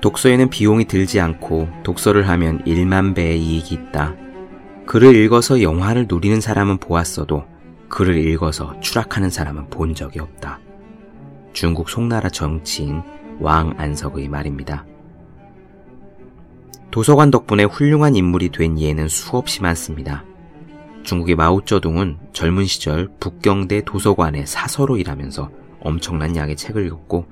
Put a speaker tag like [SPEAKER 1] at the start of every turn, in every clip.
[SPEAKER 1] 독서에는 비용이 들지 않고 독서를 하면 1만 배의 이익이 있다. 글을 읽어서 영화를 누리는 사람은 보았어도 글을 읽어서 추락하는 사람은 본 적이 없다. 중국 송나라 정치인 왕 안석의 말입니다. 도서관 덕분에 훌륭한 인물이 된 예는 수없이 많습니다. 중국의 마오쩌둥은 젊은 시절 북경대 도서관의 사서로 일하면서 엄청난 양의 책을 읽었고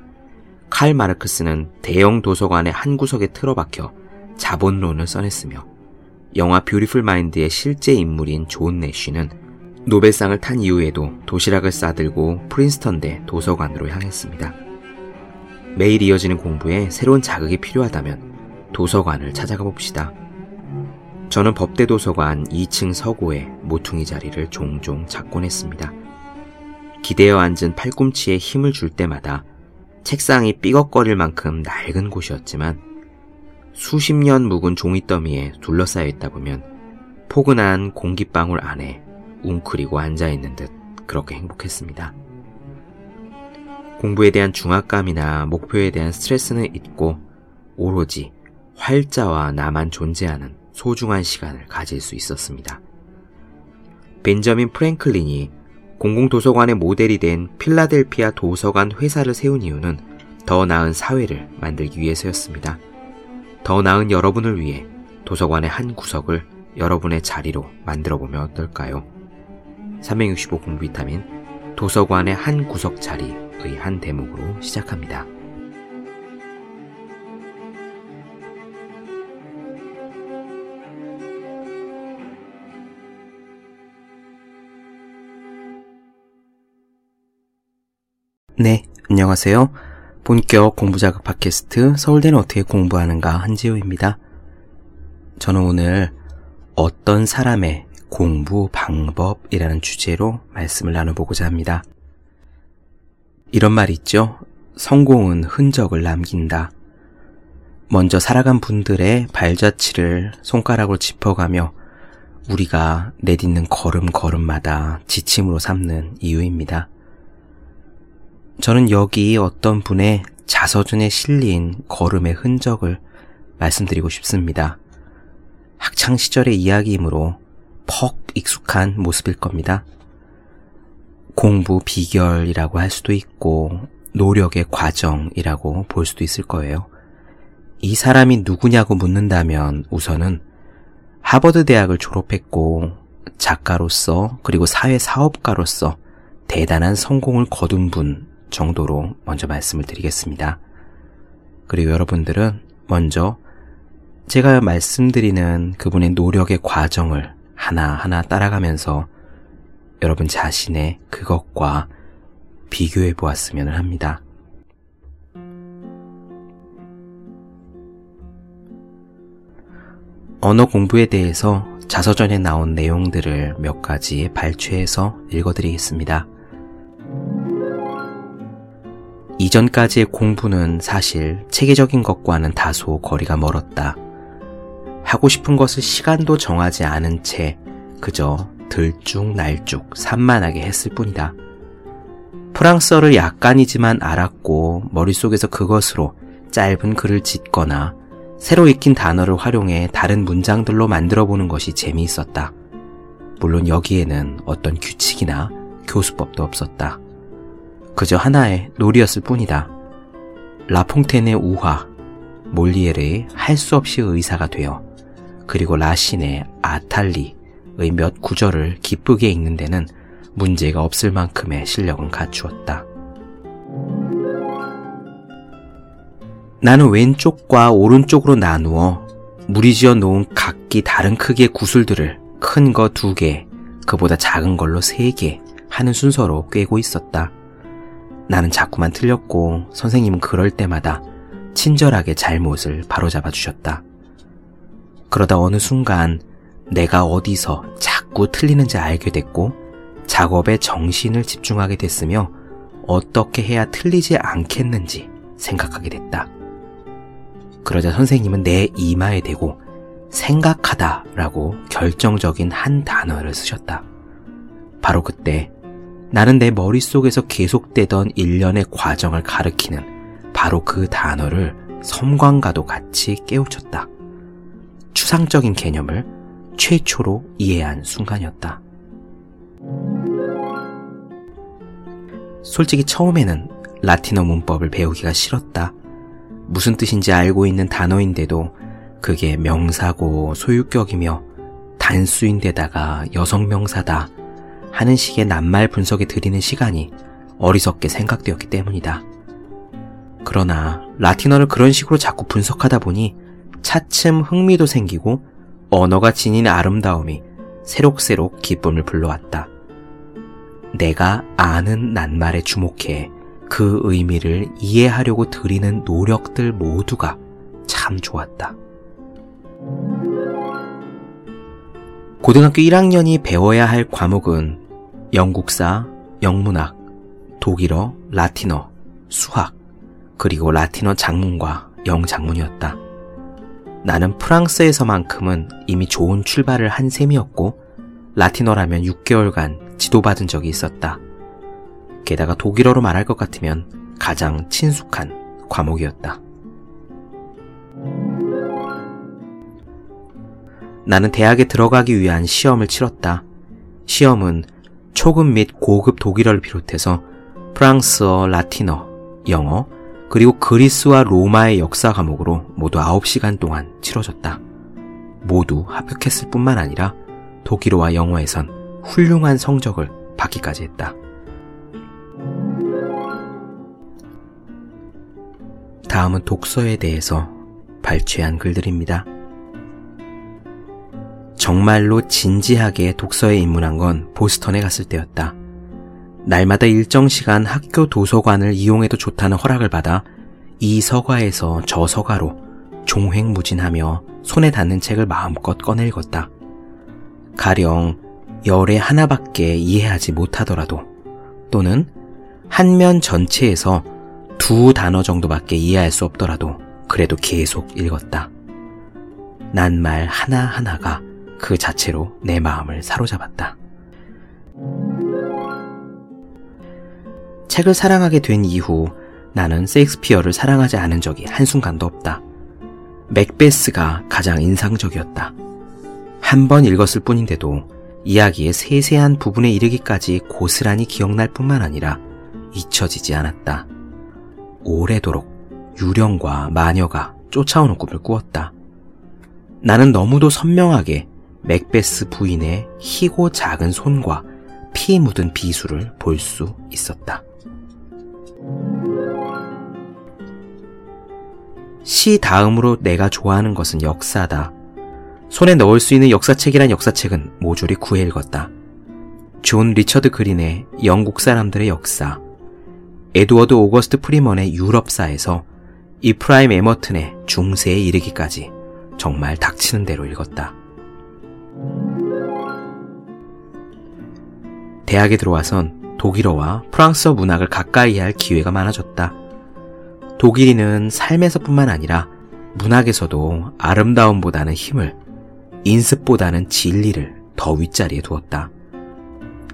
[SPEAKER 1] 칼 마르크스는 대형 도서관의 한 구석에 틀어박혀 자본론을 써냈으며 영화 Beautiful Mind의 실제 인물인 존 내쉬는 노벨상을 탄 이후에도 도시락을 싸들고 프린스턴대 도서관으로 향했습니다. 매일 이어지는 공부에 새로운 자극이 필요하다면 도서관을 찾아가 봅시다. 저는 법대 도서관 2층 서고에 모퉁이 자리를 종종 찾곤 했습니다. 기대어 앉은 팔꿈치에 힘을 줄 때마다 책상이 삐걱거릴 만큼 낡은 곳이었지만 수십 년 묵은 종이더미에 둘러싸여 있다 보면 포근한 공기방울 안에 웅크리고 앉아있는 듯 그렇게 행복했습니다. 공부에 대한 중압감이나 목표에 대한 스트레스는 잊고 오로지 활자와 나만 존재하는 소중한 시간을 가질 수 있었습니다. 벤저민 프랭클린이 공공도서관의 모델이 된 필라델피아 도서관 회사를 세운 이유는 더 나은 사회를 만들기 위해서였습니다. 더 나은 여러분을 위해 도서관의 한 구석을 여러분의 자리로 만들어 보면 어떨까요? 365 공비타민 도서관의 한 구석 자리의 한 대목으로 시작합니다. 네, 안녕하세요. 본격 공부자극 팟캐스트 서울대는 어떻게 공부하는가 한지호입니다. 저는 오늘 어떤 사람의 공부 방법이라는 주제로 말씀을 나눠보고자 합니다. 이런 말 있죠? 성공은 흔적을 남긴다. 먼저 살아간 분들의 발자취를 손가락으로 짚어가며 우리가 내딛는 걸음걸음마다 지침으로 삼는 이유입니다. 저는 여기 어떤 분의 자서전에 실린 걸음의 흔적을 말씀드리고 싶습니다. 학창시절의 이야기이므로 퍽 익숙한 모습일 겁니다. 공부 비결이라고 할 수도 있고 노력의 과정이라고 볼 수도 있을 거예요. 이 사람이 누구냐고 묻는다면 우선은 하버드 대학을 졸업했고 작가로서 그리고 사회 사업가로서 대단한 성공을 거둔 분 정도로 먼저 말씀을 드리겠습니다. 그리고 여러분들은 먼저 제가 말씀드리는 그분의 노력의 과정을 하나하나 따라가면서 여러분 자신의 그것과 비교해 보았으면 합니다. 언어 공부에 대해서 자서전에 나온 내용들을 몇 가지 발췌해서 읽어드리겠습니다. 이전까지의 공부는 사실 체계적인 것과는 다소 거리가 멀었다. 하고 싶은 것을 시간도 정하지 않은 채 그저 들쭉날쭉 산만하게 했을 뿐이다. 프랑스어를 약간이지만 알았고 머릿속에서 그것으로 짧은 글을 짓거나 새로 익힌 단어를 활용해 다른 문장들로 만들어 보는 것이 재미있었다. 물론 여기에는 어떤 규칙이나 교수법도 없었다. 그저 하나의 놀이였을 뿐이다. 라퐁텐의 우화, 몰리에르의 할 수 없이 의사가 되어 그리고 라신의 아탈리의 몇 구절을 기쁘게 읽는 데는 문제가 없을 만큼의 실력은 갖추었다. 나는 왼쪽과 오른쪽으로 나누어 무리지어 놓은 각기 다른 크기의 구슬들을 큰 거 두 개, 그보다 작은 걸로 세 개 하는 순서로 꿰고 있었다. 나는 자꾸만 틀렸고 선생님은 그럴 때마다 친절하게 잘못을 바로잡아 주셨다. 그러다 어느 순간 내가 어디서 자꾸 틀리는지 알게 됐고 작업에 정신을 집중하게 됐으며 어떻게 해야 틀리지 않겠는지 생각하게 됐다. 그러자 선생님은 내 이마에 대고 생각하다 라고 결정적인 한 단어를 쓰셨다. 바로 그때 나는 내 머릿속에서 계속되던 일련의 과정을 가리키는 바로 그 단어를 섬광과도 같이 깨우쳤다. 추상적인 개념을 최초로 이해한 순간이었다. 솔직히 처음에는 라틴어 문법을 배우기가 싫었다. 무슨 뜻인지 알고 있는 단어인데도 그게 명사고 소유격이며 단수인데다가 여성명사다 하는 식의 낱말 분석에 들이는 시간이 어리석게 생각되었기 때문이다. 그러나 라틴어를 그런 식으로 자꾸 분석하다 보니 차츰 흥미도 생기고 언어가 지닌 아름다움이 새록새록 기쁨을 불러왔다. 내가 아는 낱말에 주목해 그 의미를 이해하려고 들이는 노력들 모두가 참 좋았다. 고등학교 1학년이 배워야 할 과목은 영국사, 영문학, 독일어, 라틴어, 수학, 그리고 라틴어 장문과 영장문이었다. 나는 프랑스에서만큼은 이미 좋은 출발을 한 셈이었고, 라틴어라면 6개월간 지도받은 적이 있었다. 게다가 독일어로 말할 것 같으면 가장 친숙한 과목이었다. 나는 대학에 들어가기 위한 시험을 치렀다. 시험은 초급 및 고급 독일어를 비롯해서 프랑스어, 라틴어, 영어, 그리고 그리스와 로마의 역사 과목으로 모두 9시간 동안 치러졌다. 모두 합격했을 뿐만 아니라 독일어와 영어에선 훌륭한 성적을 받기까지 했다. 다음은 독서에 대해서 발췌한 글들입니다. 정말로 진지하게 독서에 입문한 건 보스턴에 갔을 때였다. 날마다 일정 시간 학교 도서관을 이용해도 좋다는 허락을 받아 이 서가에서 저 서가로 종횡무진하며 손에 닿는 책을 마음껏 꺼내 읽었다. 가령 열의 하나밖에 이해하지 못하더라도 또는 한 면 전체에서 두 단어 정도밖에 이해할 수 없더라도 그래도 계속 읽었다. 난 말 하나하나가 그 자체로 내 마음을 사로잡았다. 책을 사랑하게 된 이후 나는 세익스피어를 사랑하지 않은 적이 한순간도 없다. 맥베스가 가장 인상적이었다. 한 번 읽었을 뿐인데도 이야기의 세세한 부분에 이르기까지 고스란히 기억날 뿐만 아니라 잊혀지지 않았다. 오래도록 유령과 마녀가 쫓아오는 꿈을 꾸었다. 나는 너무도 선명하게 맥베스 부인의 희고 작은 손과 피 묻은 비수를 볼 수 있었다. 시 다음으로 내가 좋아하는 것은 역사다. 손에 넣을 수 있는 역사책이란 역사책은 모조리 구해 읽었다. 존 리처드 그린의 영국 사람들의 역사, 에드워드 오거스트 프리먼의 유럽사에서 이프라임 에머튼의 중세에 이르기까지 정말 닥치는 대로 읽었다. 대학에 들어와선 독일어와 프랑스어 문학을 가까이 할 기회가 많아졌다. 독일인은 삶에서뿐만 아니라 문학에서도 아름다움보다는 힘을, 인습보다는 진리를 더 윗자리에 두었다.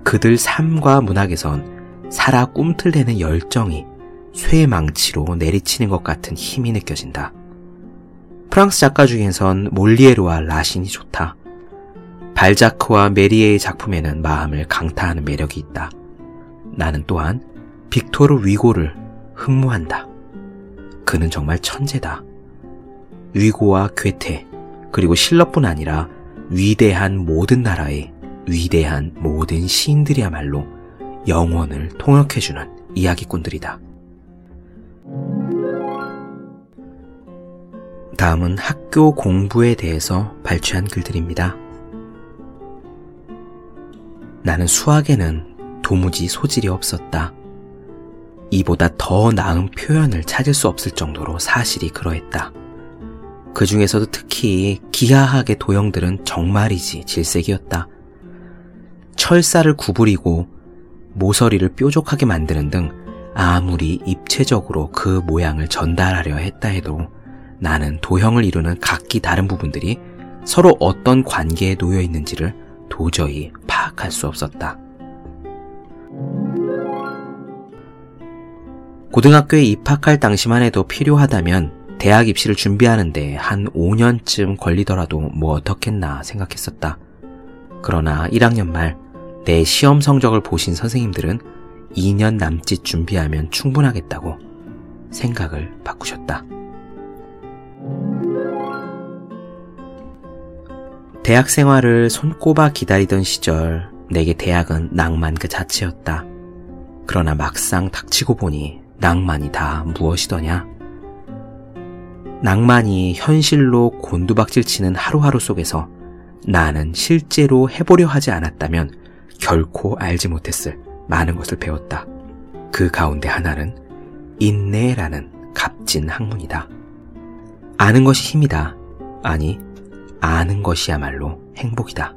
[SPEAKER 1] 그들 삶과 문학에선 살아 꿈틀대는 열정이 쇠망치로 내리치는 것 같은 힘이 느껴진다. 프랑스 작가 중에선 몰리에르와 라신이 좋다. 발자크와 메리에의 작품에는 마음을 강타하는 매력이 있다. 나는 또한 빅토르 위고를 흠모한다. 그는 정말 천재다. 위고와 괴테, 그리고 실러뿐 아니라 위대한 모든 나라의 위대한 모든 시인들이야말로 영혼을 통역해주는 이야기꾼들이다. 다음은 학교 공부에 대해서 발췌한 글들입니다. 나는 수학에는 도무지 소질이 없었다. 이보다 더 나은 표현을 찾을 수 없을 정도로 사실이 그러했다. 그 중에서도 특히 기하학의 도형들은 정말이지 질색이었다. 철사를 구부리고 모서리를 뾰족하게 만드는 등 아무리 입체적으로 그 모양을 전달하려 했다 해도 나는 도형을 이루는 각기 다른 부분들이 서로 어떤 관계에 놓여 있는지를 도저히 파악할 수 없었다. 고등학교에 입학할 당시만 해도 필요하다면 대학 입시를 준비하는데 한 5년쯤 걸리더라도 뭐 어떻겠나 생각했었다. 그러나 1학년 말 내 시험 성적을 보신 선생님들은 2년 남짓 준비하면 충분하겠다고 생각을 바꾸셨다. 대학 생활을 손꼽아 기다리던 시절 내게 대학은 낭만 그 자체였다. 그러나 막상 닥치고 보니 낭만이 다 무엇이더냐? 낭만이 현실로 곤두박질 치는 하루하루 속에서 나는 실제로 해보려 하지 않았다면 결코 알지 못했을 많은 것을 배웠다. 그 가운데 하나는 인내라는 값진 학문이다. 아는 것이 힘이다. 아니, 아는 것이야말로 행복이다.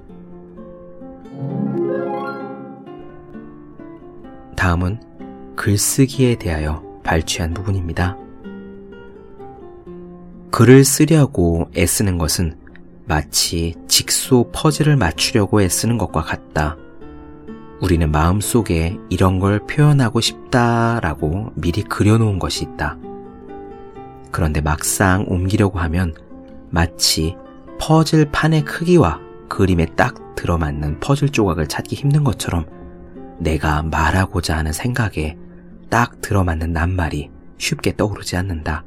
[SPEAKER 1] 다음은 글쓰기에 대하여 발췌한 부분입니다. 글을 쓰려고 애쓰는 것은 마치 직소 퍼즐을 맞추려고 애쓰는 것과 같다. 우리는 마음속에 이런 걸 표현하고 싶다라고 미리 그려놓은 것이 있다. 그런데 막상 옮기려고 하면 마치 퍼즐 판의 크기와 그림에 딱 들어맞는 퍼즐 조각을 찾기 힘든 것처럼 내가 말하고자 하는 생각에 딱 들어맞는 낱말이 쉽게 떠오르지 않는다.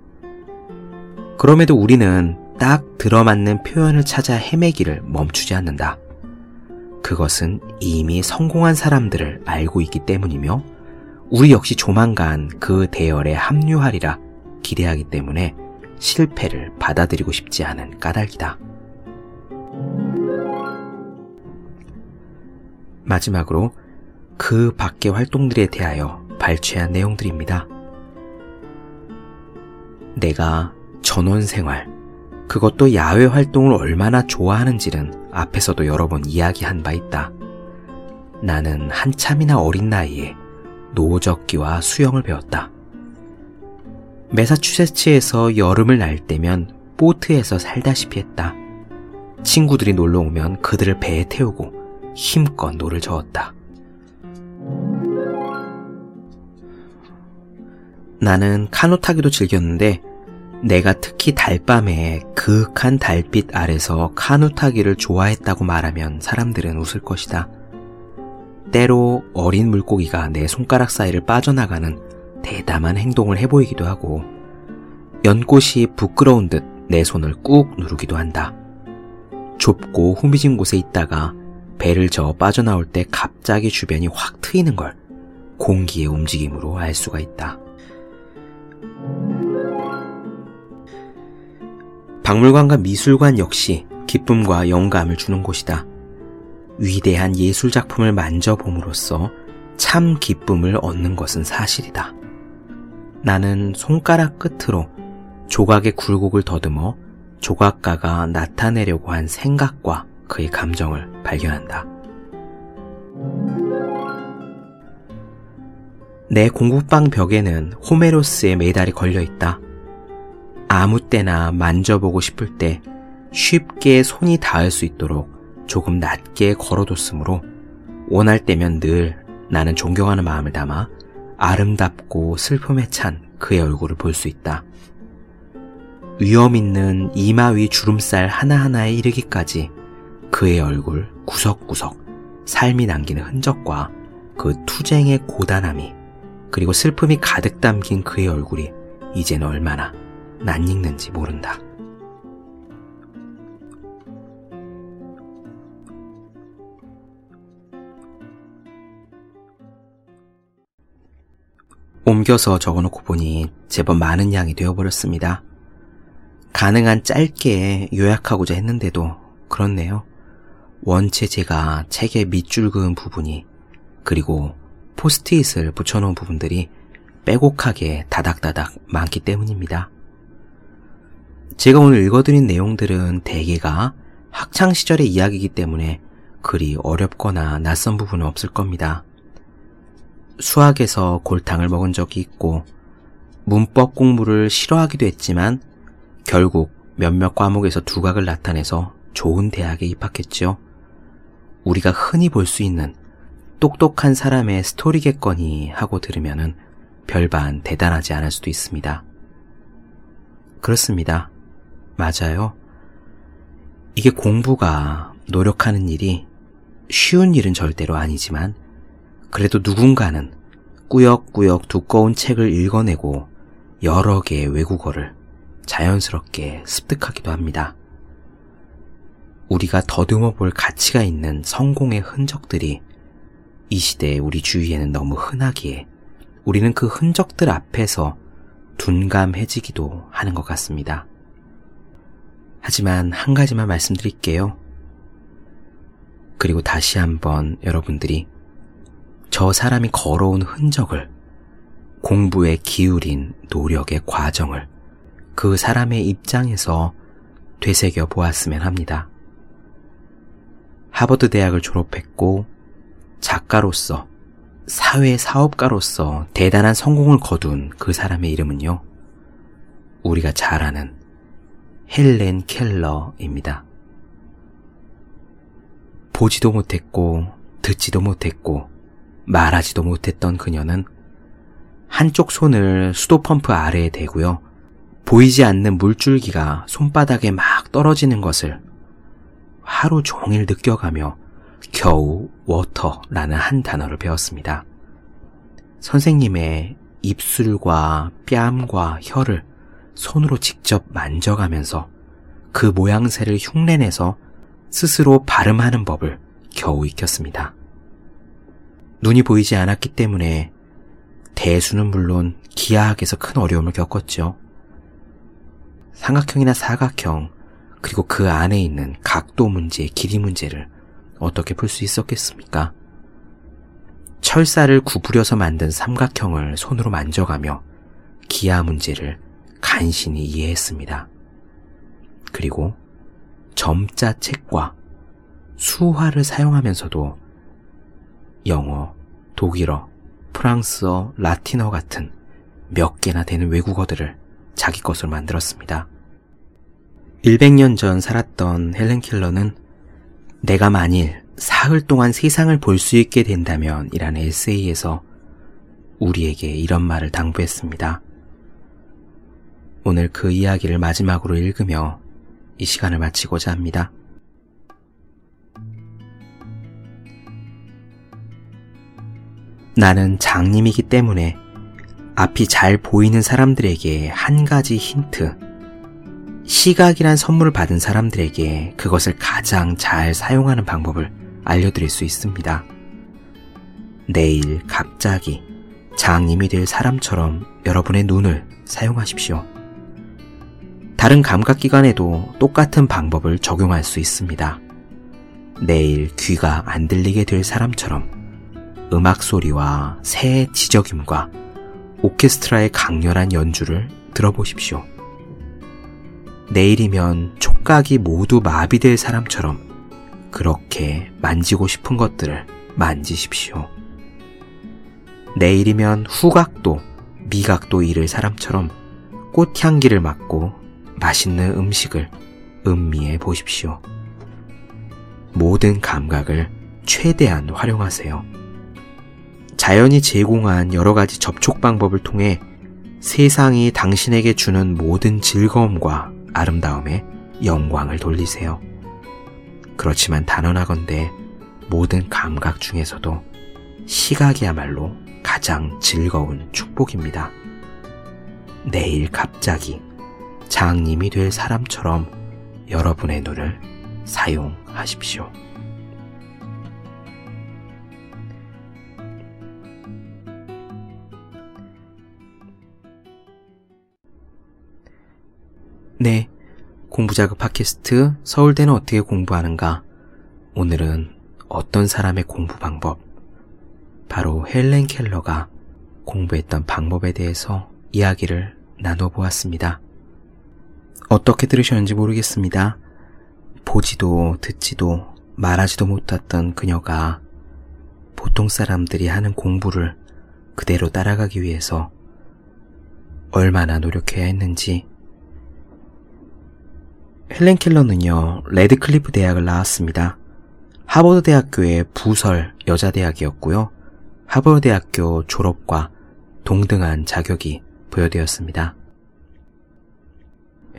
[SPEAKER 1] 그럼에도 우리는 딱 들어맞는 표현을 찾아 헤매기를 멈추지 않는다. 그것은 이미 성공한 사람들을 알고 있기 때문이며 우리 역시 조만간 그 대열에 합류하리라 기대하기 때문에 실패를 받아들이고 싶지 않은 까닭이다. 마지막으로 그 밖의 활동들에 대하여 발췌한 내용들입니다. 내가 전원 생활, 그것도 야외 활동을 얼마나 좋아하는지는 앞에서도 여러 번 이야기한 바 있다. 나는 한참이나 어린 나이에 노적기와 수영을 배웠다. 메사추세츠에서 여름을 날 때면 보트에서 살다시피 했다. 친구들이 놀러 오면 그들을 배에 태우고 힘껏 노를 저었다. 나는 카누 타기도 즐겼는데 내가 특히 달밤에 그윽한 달빛 아래서 카누 타기를 좋아했다고 말하면 사람들은 웃을 것이다. 때로 어린 물고기가 내 손가락 사이를 빠져나가는 대담한 행동을 해보이기도 하고 연꽃이 부끄러운 듯 내 손을 꾹 누르기도 한다. 좁고 후미진 곳에 있다가 배를 저어 빠져나올 때 갑자기 주변이 확 트이는 걸 공기의 움직임으로 알 수가 있다. 박물관과 미술관 역시 기쁨과 영감을 주는 곳이다. 위대한 예술작품을 만져봄으로써 참 기쁨을 얻는 것은 사실이다. 나는 손가락 끝으로 조각의 굴곡을 더듬어 조각가가 나타내려고 한 생각과 그의 감정을 발견한다. 내 공부방 벽에는 호메로스의 메달이 걸려 있다. 아무 때나 만져보고 싶을 때 쉽게 손이 닿을 수 있도록 조금 낮게 걸어뒀으므로 원할 때면 늘 나는 존경하는 마음을 담아 아름답고 슬픔에 찬 그의 얼굴을 볼 수 있다. 위험 있는 이마 위 주름살 하나하나에 이르기까지 그의 얼굴 구석구석 삶이 남기는 흔적과 그 투쟁의 고단함이 그리고 슬픔이 가득 담긴 그의 얼굴이 이젠 얼마나 낯익는지 모른다. 옮겨서 적어놓고 보니 제법 많은 양이 되어버렸습니다. 가능한 짧게 요약하고자 했는데도 그렇네요. 원체 제가 책의 밑줄 그은 부분이 그리고 포스트잇을 붙여놓은 부분들이 빼곡하게 다닥다닥 많기 때문입니다. 제가 오늘 읽어드린 내용들은 대개가 학창시절의 이야기이기 때문에 그리 어렵거나 낯선 부분은 없을 겁니다. 수학에서 골탕을 먹은 적이 있고 문법 공부를 싫어하기도 했지만 결국 몇몇 과목에서 두각을 나타내서 좋은 대학에 입학했죠. 우리가 흔히 볼 수 있는 똑똑한 사람의 스토리겠거니 하고 들으면은 별반 대단하지 않을 수도 있습니다. 그렇습니다. 맞아요. 이게 공부가 노력하는 일이 쉬운 일은 절대로 아니지만 그래도 누군가는 꾸역꾸역 두꺼운 책을 읽어내고 여러 개의 외국어를 자연스럽게 습득하기도 합니다. 우리가 더듬어 볼 가치가 있는 성공의 흔적들이 이 시대에 우리 주위에는 너무 흔하기에 우리는 그 흔적들 앞에서 둔감해지기도 하는 것 같습니다. 하지만 한 가지만 말씀드릴게요. 그리고 다시 한번 여러분들이 저 사람이 걸어온 흔적을 공부에 기울인 노력의 과정을 그 사람의 입장에서 되새겨 보았으면 합니다. 하버드 대학을 졸업했고 작가로서 사회 사업가로서 대단한 성공을 거둔 그 사람의 이름은요. 우리가 잘 아는 헬렌 켈러입니다. 보지도 못했고 듣지도 못했고 말하지도 못했던 그녀는 한쪽 손을 수도 펌프 아래에 대고요. 보이지 않는 물줄기가 손바닥에 막 떨어지는 것을 하루 종일 느껴가며 겨우 water라는 한 단어를 배웠습니다. 선생님의 입술과 뺨과 혀를 손으로 직접 만져가면서 그 모양새를 흉내내서 스스로 발음하는 법을 겨우 익혔습니다. 눈이 보이지 않았기 때문에 대수는 물론 기하학에서 큰 어려움을 겪었죠. 삼각형이나 사각형, 그리고 그 안에 있는 각도 문제, 길이 문제를 어떻게 풀 수 있었겠습니까? 철사를 구부려서 만든 삼각형을 손으로 만져가며 기하 문제를 간신히 이해했습니다. 그리고 점자 책과 수화를 사용하면서도 영어, 독일어, 프랑스어, 라틴어 같은 몇 개나 되는 외국어들을 자기 것으로 만들었습니다. 100년 전 살았던 헬렌 킬러는 내가 만일 사흘 동안 세상을 볼 수 있게 된다면 이라는 에세이에서 우리에게 이런 말을 당부했습니다. 오늘 그 이야기를 마지막으로 읽으며 이 시간을 마치고자 합니다. 나는 장님이기 때문에 앞이 잘 보이는 사람들에게 한 가지 힌트, 시각이란 선물을 받은 사람들에게 그것을 가장 잘 사용하는 방법을 알려드릴 수 있습니다. 내일 갑자기 장님이 될 사람처럼 여러분의 눈을 사용하십시오. 다른 감각기관에도 똑같은 방법을 적용할 수 있습니다. 내일 귀가 안 들리게 될 사람처럼 음악 소리와 새의 지저김과 오케스트라의 강렬한 연주를 들어보십시오. 내일이면 촉각이 모두 마비될 사람처럼 그렇게 만지고 싶은 것들을 만지십시오. 내일이면 후각도 미각도 잃을 사람처럼 꽃향기를 맡고 맛있는 음식을 음미해 보십시오. 모든 감각을 최대한 활용하세요. 자연이 제공한 여러 가지 접촉 방법을 통해 세상이 당신에게 주는 모든 즐거움과 아름다움에 영광을 돌리세요. 그렇지만 단언하건대 모든 감각 중에서도 시각이야말로 가장 즐거운 축복입니다. 내일 갑자기 장님이 될 사람처럼 여러분의 눈을 사용하십시오. 네. 공부자극 팟캐스트 서울대는 어떻게 공부하는가? 오늘은 어떤 사람의 공부 방법, 바로 헬렌 켈러가 공부했던 방법에 대해서 이야기를 나눠보았습니다. 어떻게 들으셨는지 모르겠습니다. 보지도 듣지도 말하지도 못했던 그녀가 보통 사람들이 하는 공부를 그대로 따라가기 위해서 얼마나 노력해야 했는지 헬렌 켈러는요, 레드클리프 대학을 나왔습니다. 하버드 대학교의 부설 여자대학이었고요. 하버드 대학교 졸업과 동등한 자격이 부여되었습니다.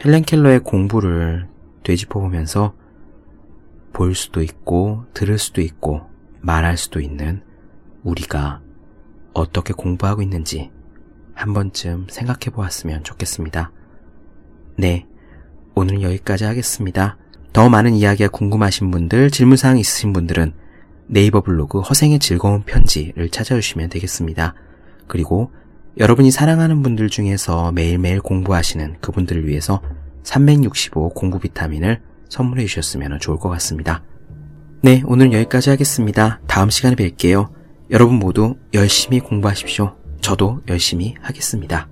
[SPEAKER 1] 헬렌 켈러의 공부를 되짚어보면서 볼 수도 있고 들을 수도 있고 말할 수도 있는 우리가 어떻게 공부하고 있는지 한 번쯤 생각해 보았으면 좋겠습니다. 네, 오늘 여기까지 하겠습니다. 더 많은 이야기가 궁금하신 분들, 질문사항 있으신 분들은 네이버 블로그 허생의 즐거운 편지를 찾아주시면 되겠습니다. 그리고 여러분이 사랑하는 분들 중에서 매일매일 공부하시는 그분들을 위해서 365 공부 비타민을 선물해 주셨으면 좋을 것 같습니다. 네, 오늘 여기까지 하겠습니다. 다음 시간에 뵐게요. 여러분 모두 열심히 공부하십시오. 저도 열심히 하겠습니다.